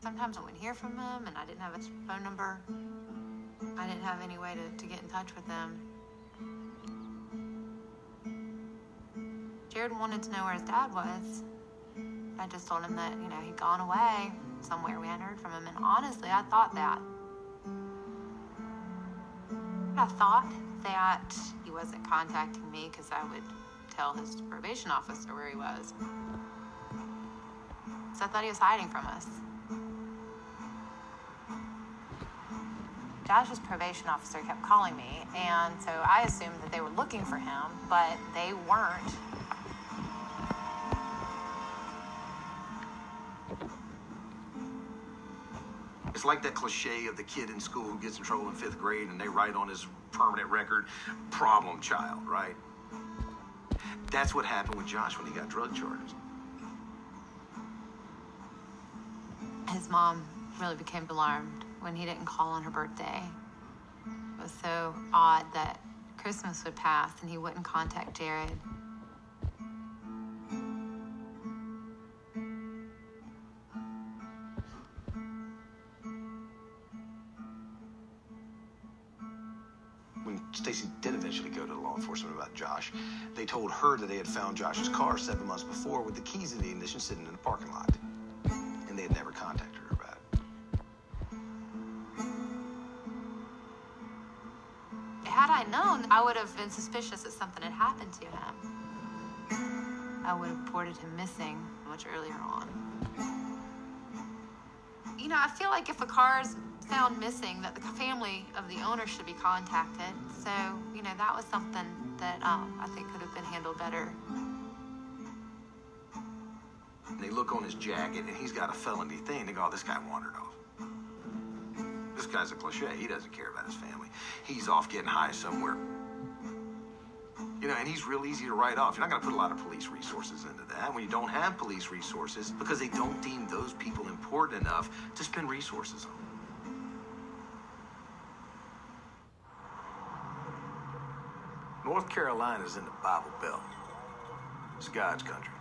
Sometimes I wouldn't hear from him, and I didn't have his phone number. I didn't have any way to, to get in touch with them. Jared wanted to know where his dad was. I just told him that, you know, he'd gone away somewhere. We hadn't heard from him. And honestly, I thought that. I thought that he wasn't contacting me because I would tell his probation officer where he was. So I thought he was hiding from us. Josh's probation officer kept calling me, and so I assumed that they were looking for him, but they weren't. It's like that cliche of the kid in school who gets in trouble in fifth grade and they write on his permanent record, problem child, right? That's what happened with Josh when he got drug charges. His mom really became alarmed when he didn't call on her birthday. It was so odd that Christmas would pass and he wouldn't contact Jared. When Stacy did eventually go to law enforcement about Josh, they told her that they had found Josh's car seven months before with the keys in the ignition sitting in the parking lot. And they had never contacted her Known, I would have been suspicious that something had happened to him. I would have reported him missing much earlier on. You know, I feel like if a car is found missing, that the family of the owner should be contacted. So, you know, that was something that um, I think could have been handled better. They look on his jacket and he's got a felony thing. They go, oh, this guy wandered off. This guy's a cliche. He doesn't care about his family. He's off getting high somewhere. You know, and he's real easy to write off. You're not going to put a lot of police resources into that when you don't have police resources because they don't deem those people important enough to spend resources on. North Carolina's in the Bible Belt. It's God's country.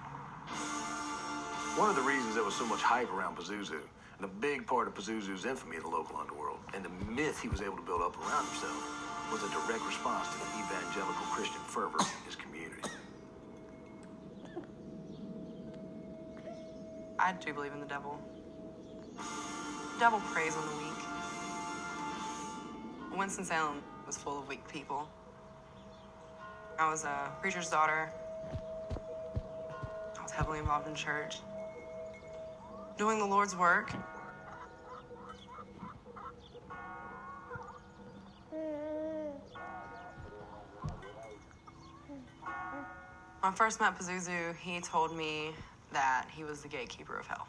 One of the reasons there was so much hype around Pazuzu, and a big part of Pazuzu's infamy in the local underworld, and the myth he was able to build up around himself, was a direct response to the evangelical Christian fervor in his community. I do believe in the devil. The devil preys on the weak. Winston-Salem was full of weak people. I was a preacher's daughter. I was heavily involved in church. Doing the Lord's work. When I first met Pazuzu, he told me that he was the gatekeeper of hell.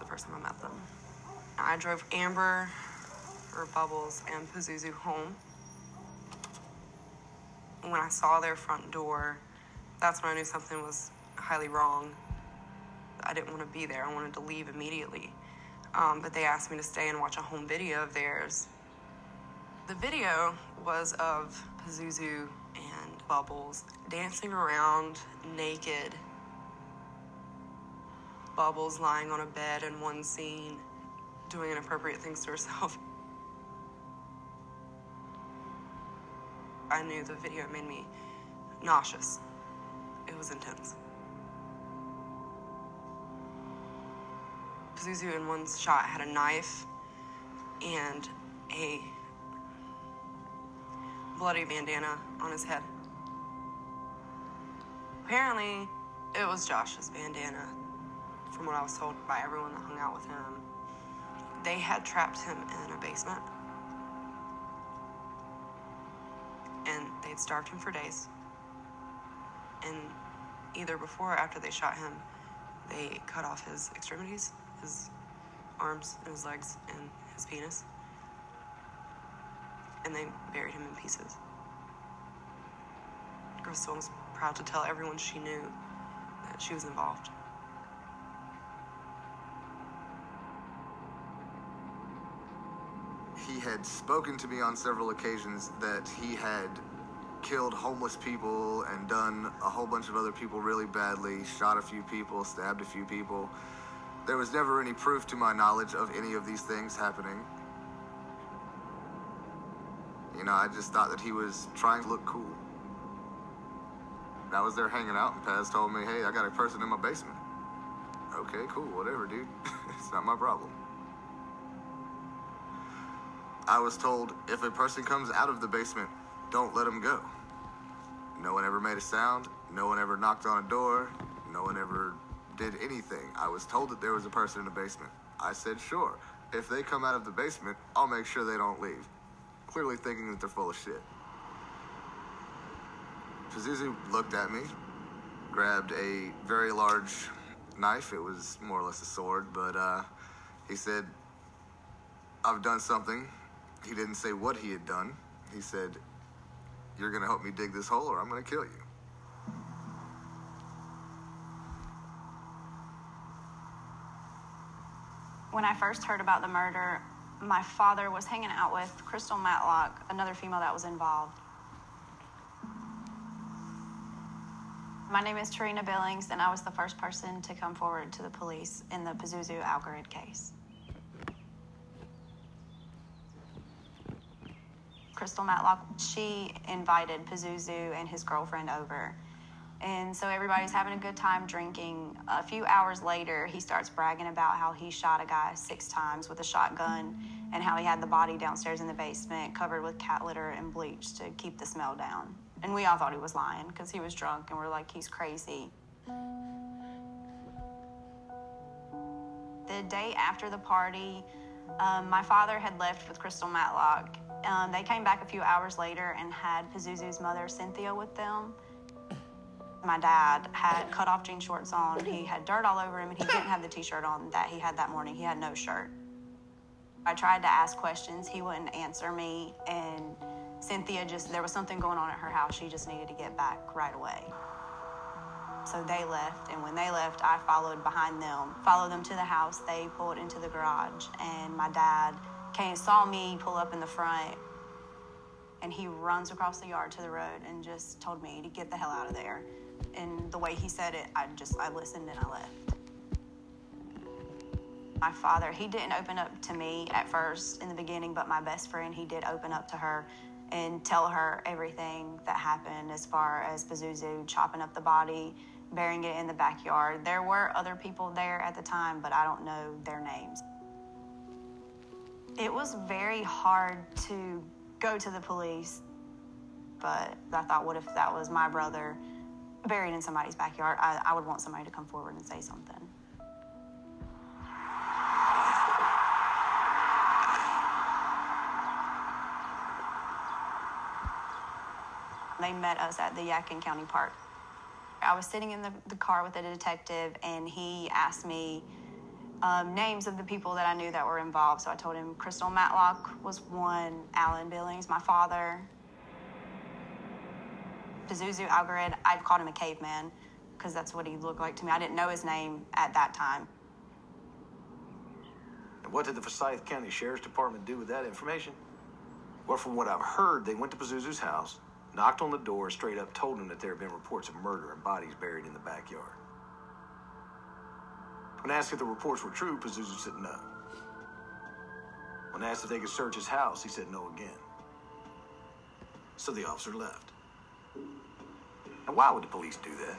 The first time I met them. I drove Amber, or Bubbles, and Pazuzu home. When I saw their front door, that's when I knew something was highly wrong. I didn't want to be there. I wanted to leave immediately. Um, but they asked me to stay and watch a home video of theirs. The video was of Pazuzu and Bubbles dancing around naked. Bubbles lying on a bed in one scene, doing inappropriate things to herself. I knew the video made me nauseous. It was intense. Pazuzu in one shot had a knife and a bloody bandana on his head. Apparently, it was Josh's bandana, from what I was told by everyone that hung out with him. They had trapped him in a basement. And they'd starved him for days. And either before or after they shot him, they cut off his extremities, his arms and his legs and his penis. And they buried him in pieces. Crystal was proud to tell everyone she knew that she was involved. He had spoken to me on several occasions that he had killed homeless people and done a whole bunch of other people really badly, shot a few people, stabbed a few people. There was never any proof to my knowledge of any of these things happening. You know, I just thought that he was trying to look cool. I was there hanging out, and Paz told me, hey, I got a person in my basement. Okay, cool, whatever, dude. it's not my problem. I was told if a person comes out of the basement, don't let them go. No one ever made a sound. No one ever knocked on a door. No one ever did anything. I was told that there was a person in the basement. I said, sure. If they come out of the basement, I'll make sure they don't leave. Clearly thinking that they're full of shit. Pazuzu looked at me, grabbed a very large knife. It was more or less a sword, but uh, he said, I've done something. He didn't say what he had done. He said, You're going to help me dig this hole or I'm going to kill you. When I first heard about the murder, my father was hanging out with Crystal Matlock, another female that was involved. My name is Tarina Billings, and I was the first person to come forward to the police in the Pazuzu Algarad case. Crystal Matlock, she invited Pazuzu and his girlfriend over. And so everybody's having a good time drinking. A few hours later, he starts bragging about how he shot a guy six times with a shotgun and how he had the body downstairs in the basement covered with cat litter and bleach to keep the smell down. And we all thought he was lying because he was drunk and we're like, he's crazy. The day after the party, um, my father had left with Crystal Matlock. Um, they came back a few hours later and had Pazuzu's mother, Cynthia, with them. My dad had cut off jean shorts on. He had dirt all over him, and he didn't have the t shirt on that he had that morning. He had no shirt. I tried to ask questions, he wouldn't answer me, and Cynthia just, there was something going on at her house. She just needed to get back right away. So they left, and when they left, I followed behind them, followed them to the house. They pulled into the garage, and my dad came, saw me pull up in the front, and he runs across the yard to the road and just told me to get the hell out of there. And the way he said it, I just, I listened and I left. My father, he didn't open up to me at first in the beginning, but my best friend, he did open up to her and tell her everything that happened as far as Pazuzu chopping up the body, burying it in the backyard. There were other people there at the time, but I don't know their names. It was very hard to go to the police, but I thought, what if that was my brother buried in somebody's backyard? I, I would want somebody to come forward and say something. They met us at the Yadkin County Park. I was sitting in the, the car with a detective, and he asked me um, names of the people that I knew that were involved. So I told him Crystal Matlock was one, Alan Billings, my father, Pazuzu Algarad. I've called him a caveman because that's what he looked like to me. I didn't know his name at that time. And what did the Forsyth County Sheriff's Department do with that information? Well, from what I've heard, they went to Pazuzu's house, knocked on the door, straight up told him that there had been reports of murder and bodies buried in the backyard. When asked if the reports were true, Pazuzu said no. When asked if they could search his house, he said no again. So the officer left. And why would the police do that?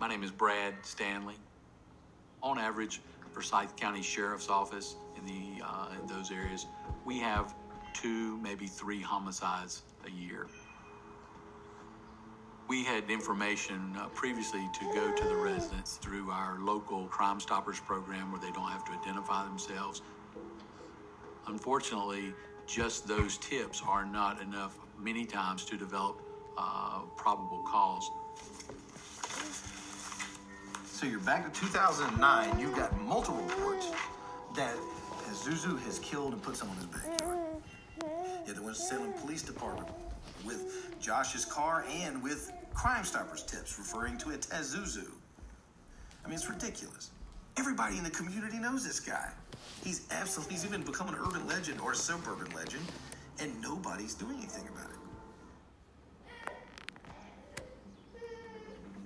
My name is Brad Stanley. On average, Forsyth County Sheriff's Office in the uh, in those areas, we have two, maybe three homicides a year. We had information uh, previously to go to the residents through our local Crime Stoppers program where they don't have to identify themselves. Unfortunately, just those tips are not enough many times to develop uh, probable cause. So you're back to 2009. You've got multiple reports that Zuzu has killed and put someone in his backyard. Yeah, the Winston-Salem Police Department with Josh's car and with Crime Stoppers tips referring to it as Zuzu. I mean, it's ridiculous. Everybody in the community knows this guy. He's absolutely, he's even become an urban legend or a suburban legend, and nobody's doing anything about it.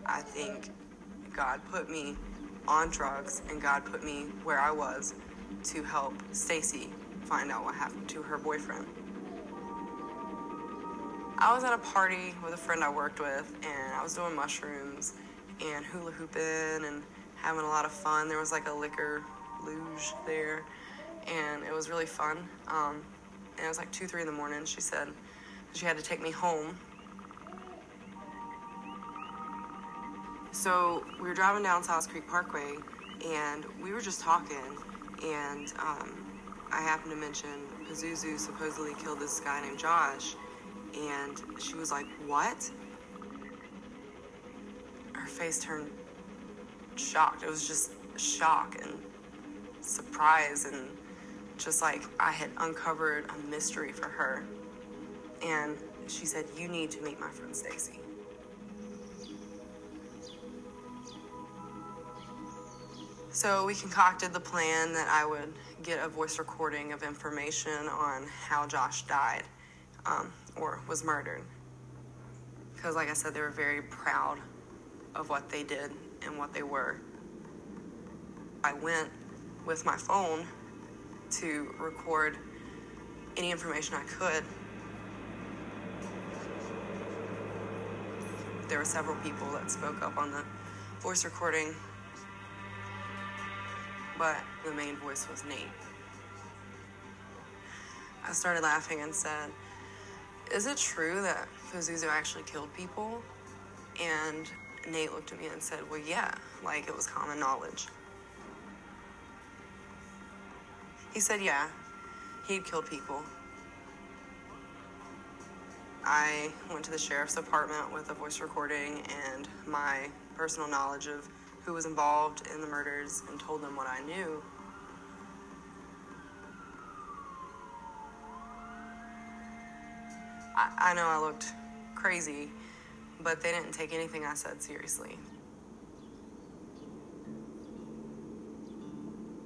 I think God put me on drugs and God put me where I was to help Stacy find out what happened to her boyfriend. I was at a party with a friend I worked with and I was doing mushrooms and hula hooping and having a lot of fun. There was like a liquor luge there and it was really fun. Um, and it was like two, three in the morning. She said she had to take me home So we were driving down Silas Creek Parkway, and we were just talking, and um, I happened to mention Pazuzu supposedly killed this guy named Josh, and she was like, "What?" Her face turned shocked. It was just shock and surprise, and just like I had uncovered a mystery for her. And she said, "You need to meet my friend Stacy." So we concocted the plan that I would get a voice recording of information on how Josh died um, or was murdered. Because, like I said, they were very proud of what they did and what they were. I went with my phone to record any information I could. There were several people that spoke up on the voice recording but the main voice was Nate. I started laughing and said, Is it true that Pazuzu actually killed people? And Nate looked at me and said, Well, yeah, like it was common knowledge. He said, Yeah, he'd killed people. I went to the sheriff's department with a voice recording and my personal knowledge of who was involved in the murders and told them what I knew. I, I know I looked crazy, but they didn't take anything I said seriously.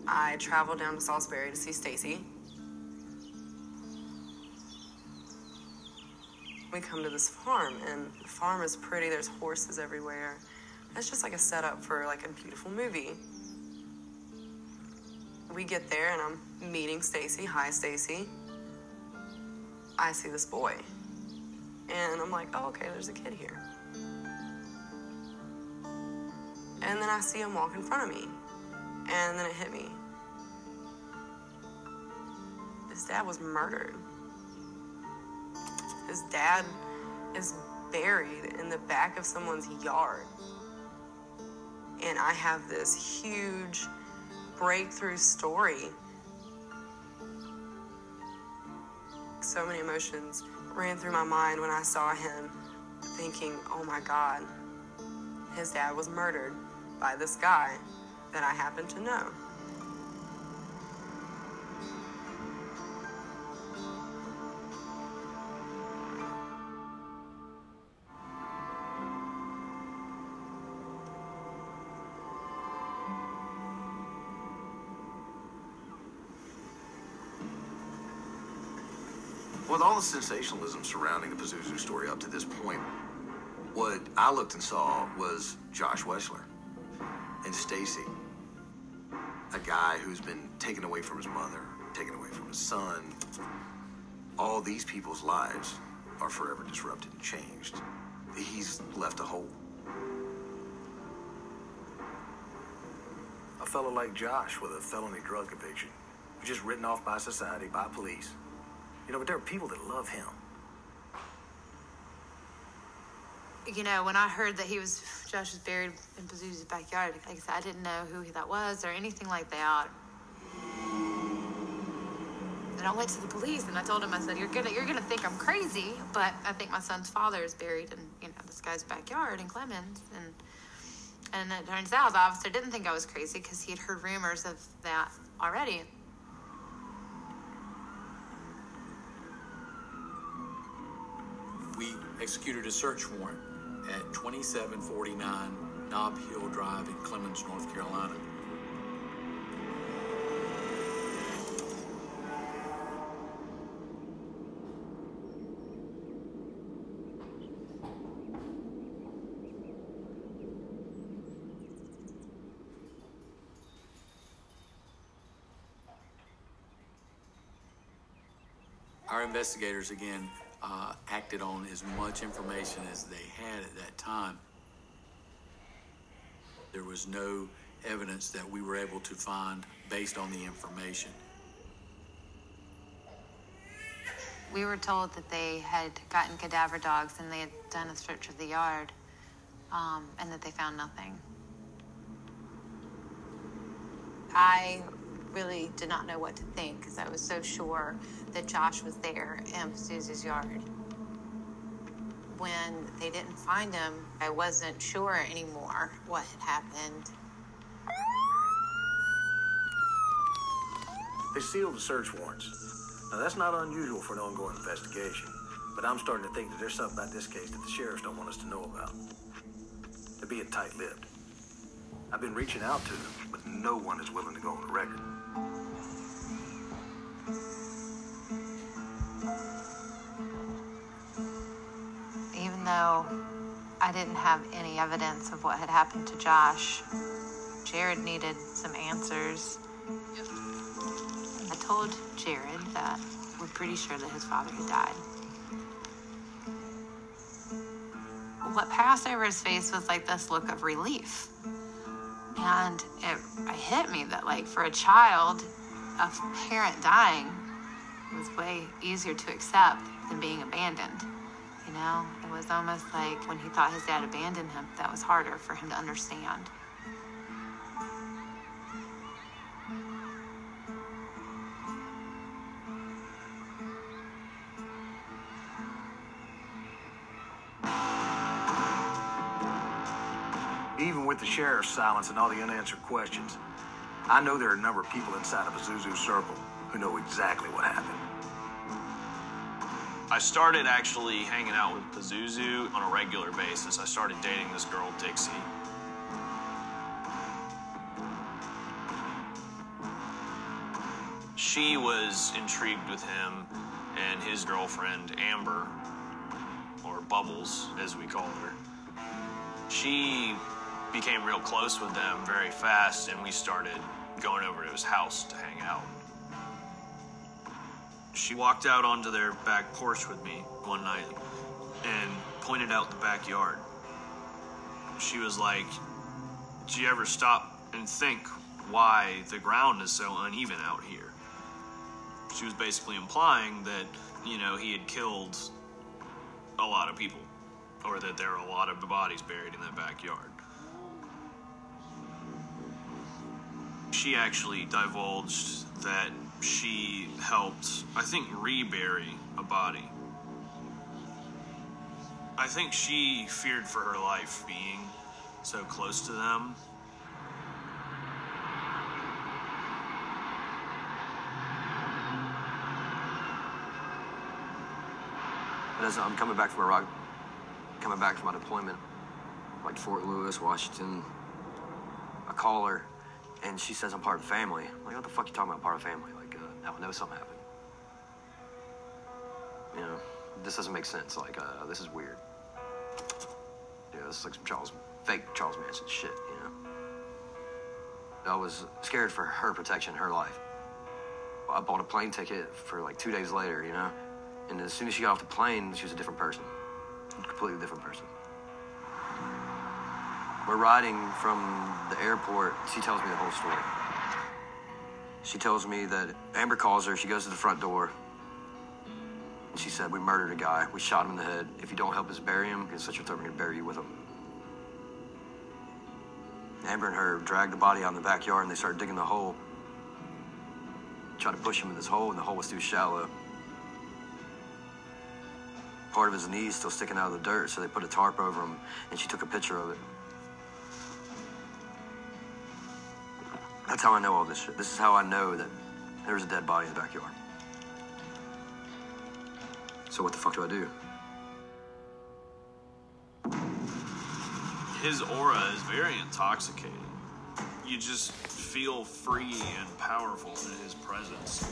I traveled down to Salisbury to see Stacy. We come to this farm, and the farm is pretty. There's horses everywhere. It's just like a setup for like a beautiful movie. We get there and I'm meeting Stacy. Hi, Stacy. I see this boy. And I'm like, oh, okay, there's a kid here. And then I see him walk in front of me. And then it hit me. His dad was murdered. His dad is buried in the back of someone's yard and I have this huge breakthrough story. So many emotions ran through my mind when I saw him, thinking, oh my God, his dad was murdered by this guy that I happen to know. The sensationalism surrounding the Pazuzu story up to this point, what I looked and saw was Josh Wetzler and Stacy, a guy who's been taken away from his mother, taken away from his son. All these people's lives are forever disrupted and changed. He's left a hole. A fellow like Josh with a felony drug conviction, just written off by society, by police. You know, but there are people that love him. You know, when I heard that he was, Josh was buried in Pazuzu's backyard, like I said, I didn't know who that was or anything like that. And I went to the police and I told him, I said, "You're gonna, you're gonna think I'm crazy, but I think my son's father is buried in, you know, this guy's backyard in Clemmons." And and it turns out the officer didn't think I was crazy because he had heard rumors of that already. we executed a search warrant at 2749 Knob Hill Drive in Clemmons, North Carolina. Our investigators, again, uh, acted on as much information as they had at that time. There was no evidence that we were able to find based on the information. We were told that they had gotten cadaver dogs and they had done a search of the yard, um, and that they found nothing. I really did not know what to think because I was so sure that Josh was there in Zuzu's yard. When they didn't find him, I wasn't sure anymore what had happened. They sealed the search warrants. Now, that's not unusual for an ongoing investigation, but I'm starting to think that there's something about this case that the sheriffs don't want us to know about. They're being tight lipped. I've been reaching out to them, but no one is willing to go on the record. I didn't have any evidence of what had happened to Josh, Jared needed some answers. I told Jared that we're pretty sure that his father had died. What passed over his face was like this look of relief. And it, it hit me that, like, for a child, a parent dying was way easier to accept than being abandoned. You know, was almost like when he thought his dad abandoned him, that was harder for him to understand. Even with the sheriff's silence and all the unanswered questions, I know there are a number of people inside of Azuzu Circle who know exactly what happened. I started actually hanging out with Pazuzu on a regular basis. I started dating this girl, Dixie. She was intrigued with him and his girlfriend, Amber, or Bubbles, as we called her. She became real close with them very fast, and we started going over to his house to hang out. She walked out onto their back porch with me one night and pointed out the backyard. She was like, Do you ever stop and think why the ground is so uneven out here? She was basically implying that, you know, he had killed a lot of people, or that there were a lot of bodies buried in that backyard. She actually divulged that she helped, I think, rebury a body. I think she feared for her life being so close to them. I'm coming back from Iraq, coming back from my deployment, like Fort Lewis, Washington, I call her, and she says I'm part of family. I'm like, what the fuck you talking about, part of family? I know something happened. You know, this doesn't make sense. Like, uh, this is weird. Yeah, this is like some Charles, fake Charles Manson shit, you know? I was scared for her protection, her life. I bought a plane ticket for like two days later, you know? And as soon as she got off the plane, she was a different person. A completely different person. We're riding from the airport. She tells me the whole story. She tells me that Amber calls her. She goes to the front door. And she said, We murdered a guy. We shot him in the head. If you don't help us bury him, because such your throat, we're going to bury you with him. Amber and her dragged the body out in the backyard and they started digging the hole. Tried to push him in this hole, and the hole was too shallow. Part of his knee still sticking out of the dirt, so they put a tarp over him, and she took a picture of it. That's how I know all this shit. This is how I know that there's a dead body in the backyard. So what the fuck do I do? his aura is very intoxicating. You just feel free and powerful in his presence.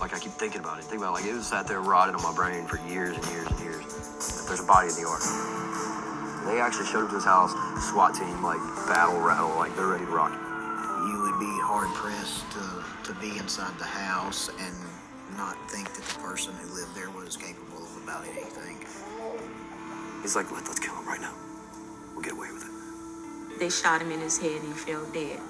Like I keep thinking about it. Think about it, like it was sat there rotting on my brain for years and years and years. That there's a body in the yard. They actually showed up to his house, SWAT team, like battle rattle, like they're ready to rock. You would be hard pressed to, to be inside the house and not think that the person who lived there was capable of about anything. He's like, Let, let's kill him right now. We'll get away with it. They shot him in his head and he fell dead.